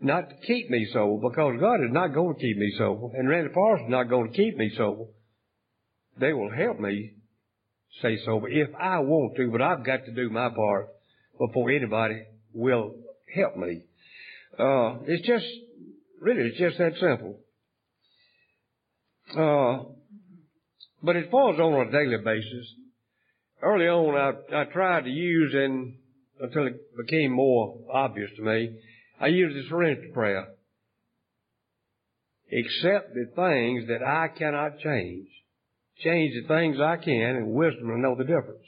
Not to keep me sober, because God is not going to keep me sober. And Randy Parsons is not going to keep me sober. They will help me stay sober if I want to, but I've got to do my part before anybody will help me. Uh, it's just, really, it's just that simple. Uh, but far as on a daily basis, early on I, I tried to use and until it became more obvious to me, I use the serenity prayer. Accept the things that I cannot change. Change the things I can and wisdom will know the difference.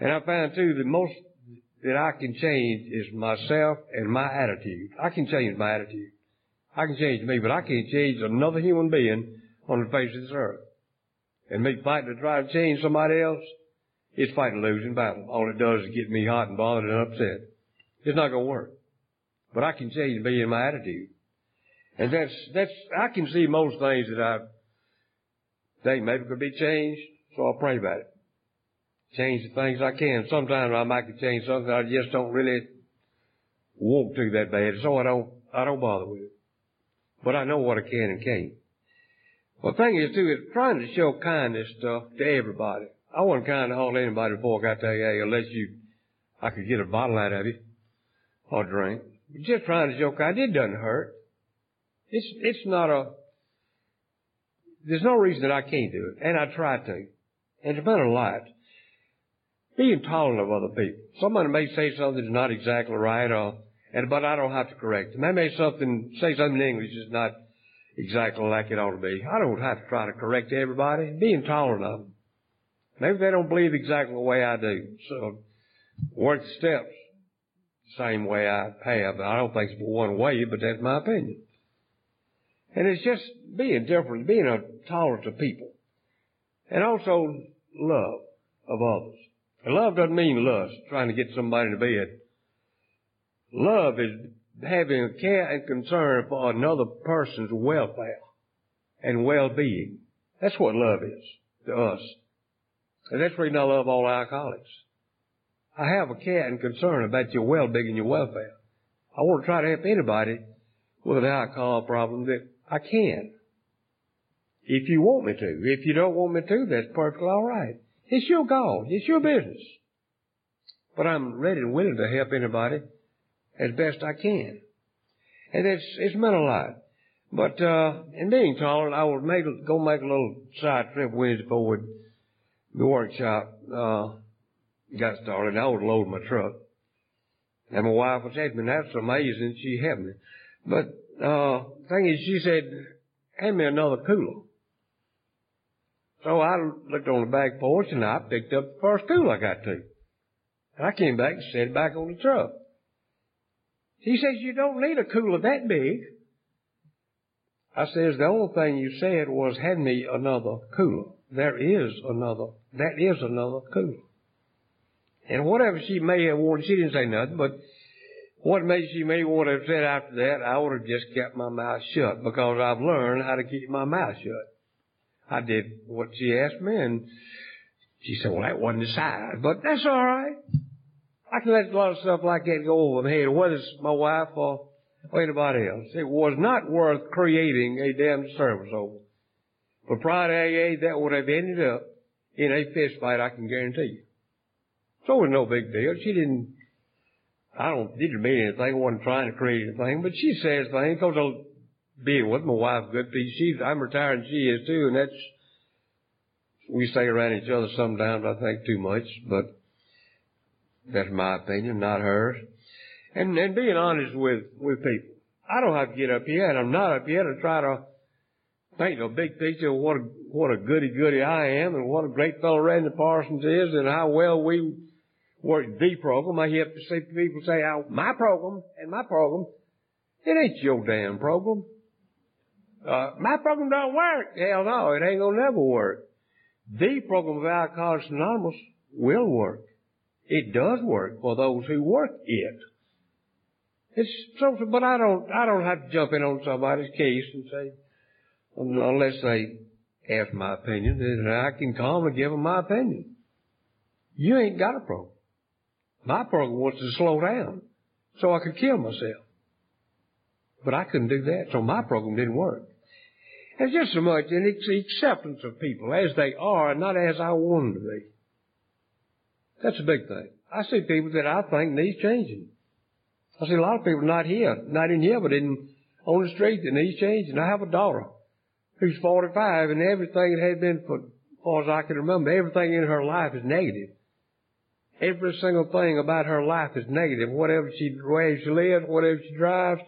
And I found too the most that I can change is myself and my attitude. I can change my attitude. I can change me, but I can't change another human being on the face of this earth. And me fighting to try to change somebody else, it's fighting a losing battle. All it does is get me hot and bothered and upset. It's not going to work. But I can change me and my attitude. And that's, that's, I can see most things that I think maybe could be changed, so I'll pray about it change the things I can. Sometimes I might change something I just don't really want to that bad, so I don't, I don't bother with it. But I know what I can and can't. Well, the thing is too, is trying to show kindness to, to everybody. I wasn't kind to hardly anybody before I got to AA unless you, I could get a bottle out of you or drink. Just trying to show kindness. It doesn't hurt. It's, it's not a, there's no reason that I can't do it. And I try to. And it's a lot being tolerant of other people. Somebody may say something that's not exactly right, or, and, but I don't have to correct them. They may something, say something in English that's not exactly like it ought to be. I don't have to try to correct everybody. Being tolerant of them. Maybe they don't believe exactly the way I do. So, work the steps same way I have. I don't think it's one way, but that's my opinion. And it's just being different, being a tolerant of people. And also love of others. And love doesn't mean lust, trying to get somebody to bed. Love is having care and concern for another person's welfare and well-being. That's what love is to us. And that's the reason I love all alcoholics. I have a care and concern about your well-being and your welfare. I want to try to help anybody with an alcohol problem that I can. If you want me to. If you don't want me to, that's perfectly alright. It's your call. It's your business. But I'm ready and willing to help anybody as best I can. And it's, it's meant a lot. But, uh, in being tolerant, I would make, go make a little side trip Wednesday forward. The workshop, uh, got started. I would load my truck. And my wife was me. That's amazing. She helped me. But, uh, thing is, she said, hand me another cooler. So I looked on the back porch and I picked up the first cooler I got to. And I came back and set it back on the truck. He says, you don't need a cooler that big. I says, the only thing you said was, hand me another cooler. There is another, that is another cooler. And whatever she may have wanted, she didn't say nothing, but what may she may want to have said after that, I would have just kept my mouth shut because I've learned how to keep my mouth shut. I did what she asked me and she said, well, that wasn't size, but that's all right. I can let a lot of stuff like that go over my head, whether it's my wife or, or anybody else. It was not worth creating a damn service over. For Pride AA, that would have ended up in a fist fight, I can guarantee you. So it was no big deal. She didn't, I don't, didn't mean anything, I wasn't trying to create anything, but she says things because I'll be with my wife good piece. She's, I'm retired and she is too, and that's, we stay around each other sometimes, I think too much, but that's my opinion, not hers. And, and being honest with, with people. I don't have to get up here, and I'm not up here to try to paint a big picture of what a, what a goody goody I am and what a great fellow Randy Parsons is and how well we work the program. I hear people say, oh, my program and my program. It ain't your damn program. Uh, my program don't work. Hell no, it ain't gonna never work. The program of Alcoholics Anonymous will work. It does work for those who work it. It's so, but I don't, I don't have to jump in on somebody's case and say, unless they ask my opinion, and I can calmly give them my opinion. You ain't got a program. My program was to slow down so I could kill myself. But I couldn't do that, so my program didn't work. It's just so much an acceptance of people as they are, and not as I want them to be. That's a big thing. I see people that I think need changing. I see a lot of people not here, not in here, but in on the street that need changing. I have a daughter who's 45, and everything that had been for as far as I can remember, everything in her life is negative. Every single thing about her life is negative. Whatever she, where she lives, whatever she drives,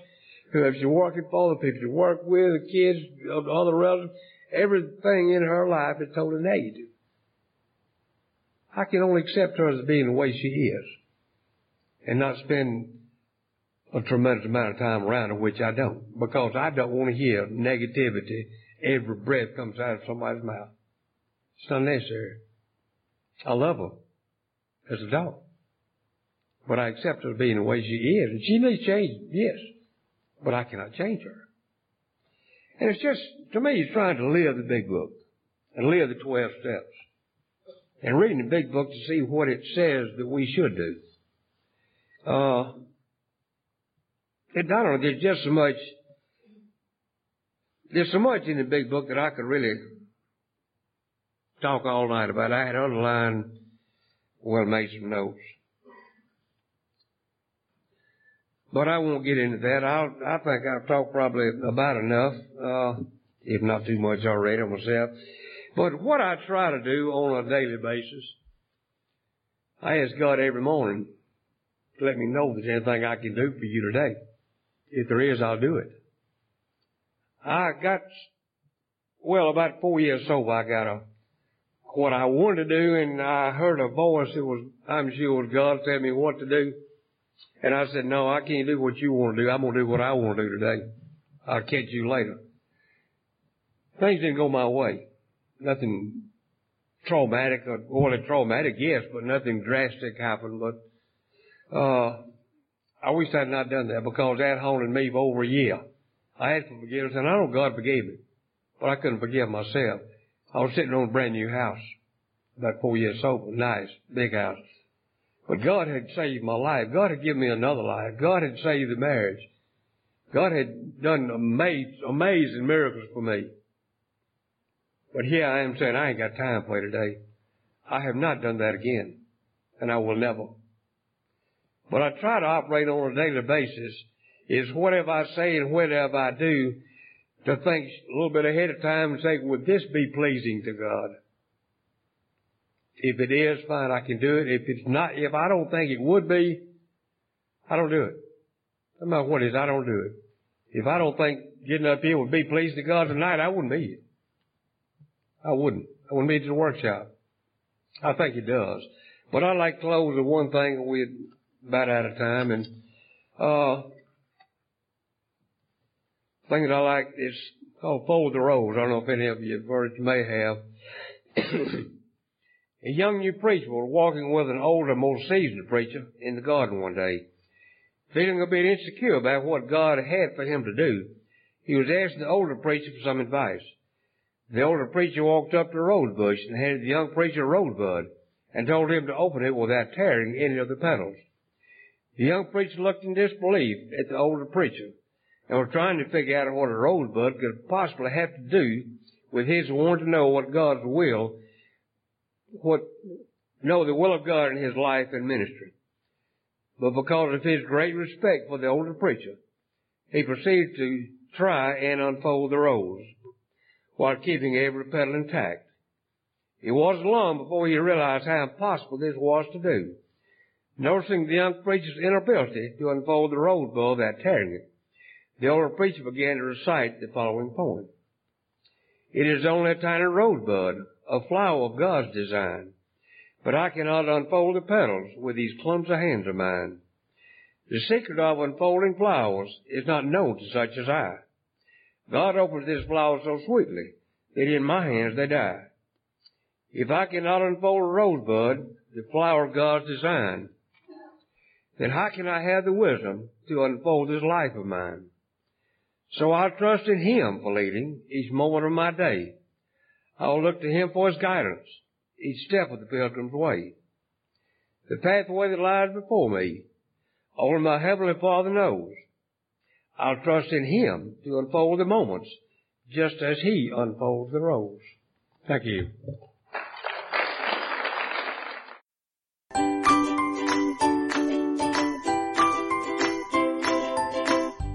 whoever she's working for, the people she works with, the kids, other relatives, everything in her life is totally negative. I can only accept her as being the way she is and not spend a tremendous amount of time around her, which I don't, because I don't want to hear negativity every breath comes out of somebody's mouth. It's unnecessary. I love her as a dog. But I accept her being the way she is. And she needs change, yes. But I cannot change her. And it's just, to me, it's trying to live the big book and live the 12 steps and reading the big book to see what it says that we should do. Uh, it, don't know, there's just so much, there's so much in the big book that I could really talk all night about. I had underlined, well, made some notes. But I won't get into that. I'll, I think I've talked probably about enough, uh, if not too much already myself. But what I try to do on a daily basis, I ask God every morning to let me know if there's anything I can do for you today. If there is, I'll do it. I got, well, about four years sober, I got a, what I wanted to do, and I heard a voice that was, I'm sure it was God telling me what to do. And I said, no, I can't do what you want to do. I'm going to do what I want to do today. I'll catch you later. Things didn't go my way nothing traumatic or well, traumatic, yes, but nothing drastic happened. But uh, I wish I had not done that because that haunted me for over a year. I asked for forgiveness, and I know God forgave me, but I couldn't forgive myself. I was sitting on a brand new house, about four years old, nice, big house. But God had saved my life. God had given me another life. God had saved the marriage. God had done amazing, miracles for me. But here I am saying, I ain't got time for you today. I have not done that again, and I will never. But I try to operate on a daily basis is whatever I say and whatever I do to think a little bit ahead of time and say, would this be pleasing to God? If it is, fine, I can do it. If it's not, if I don't think it would be, I don't do it. No matter what it is, I don't do it. If I don't think getting up here would be pleasing to God tonight, I wouldn't be here. I wouldn't. I wouldn't be at the workshop. I think it does. But I'd like to close with one thing. We're about out of time and, uh, thing that I like is called Fold the Rose. I don't know if any of you have heard it. You may have. a young new preacher was walking with an older, more seasoned preacher in the garden one day. Feeling a bit insecure about what God had for him to do, he was asking the older preacher for some advice. The older preacher walked up to a rose bush and handed the young preacher a rosebud and told him to open it without tearing any of the petals. The young preacher looked in disbelief at the older preacher and was trying to figure out what a rosebud could possibly have to do with his wanting to know what God's will, what, know the will of God in his life and ministry. But because of his great respect for the older preacher, he proceeded to try and unfold the rose while keeping every petal intact. It wasn't long before he realized how impossible this was to do. Noticing the young preacher's inability to unfold the rosebud without tearing it, the older preacher began to recite the following poem. It is only a tiny rosebud, a flower of God's design, but I cannot unfold the petals with these clumsy hands of mine. The secret of unfolding flowers is not known to such as I. God opens this flower so sweetly that in my hands they die. If I cannot unfold a rosebud, the flower of God's design, then how can I have the wisdom to unfold this life of mine? So I'll trust in Him for leading each moment of my day. I'll look to Him for His guidance each step of the pilgrim's way. The pathway that lies before me, only my Heavenly Father knows. I'll trust in Him to unfold the moments just as He unfolds the rose. Thank you.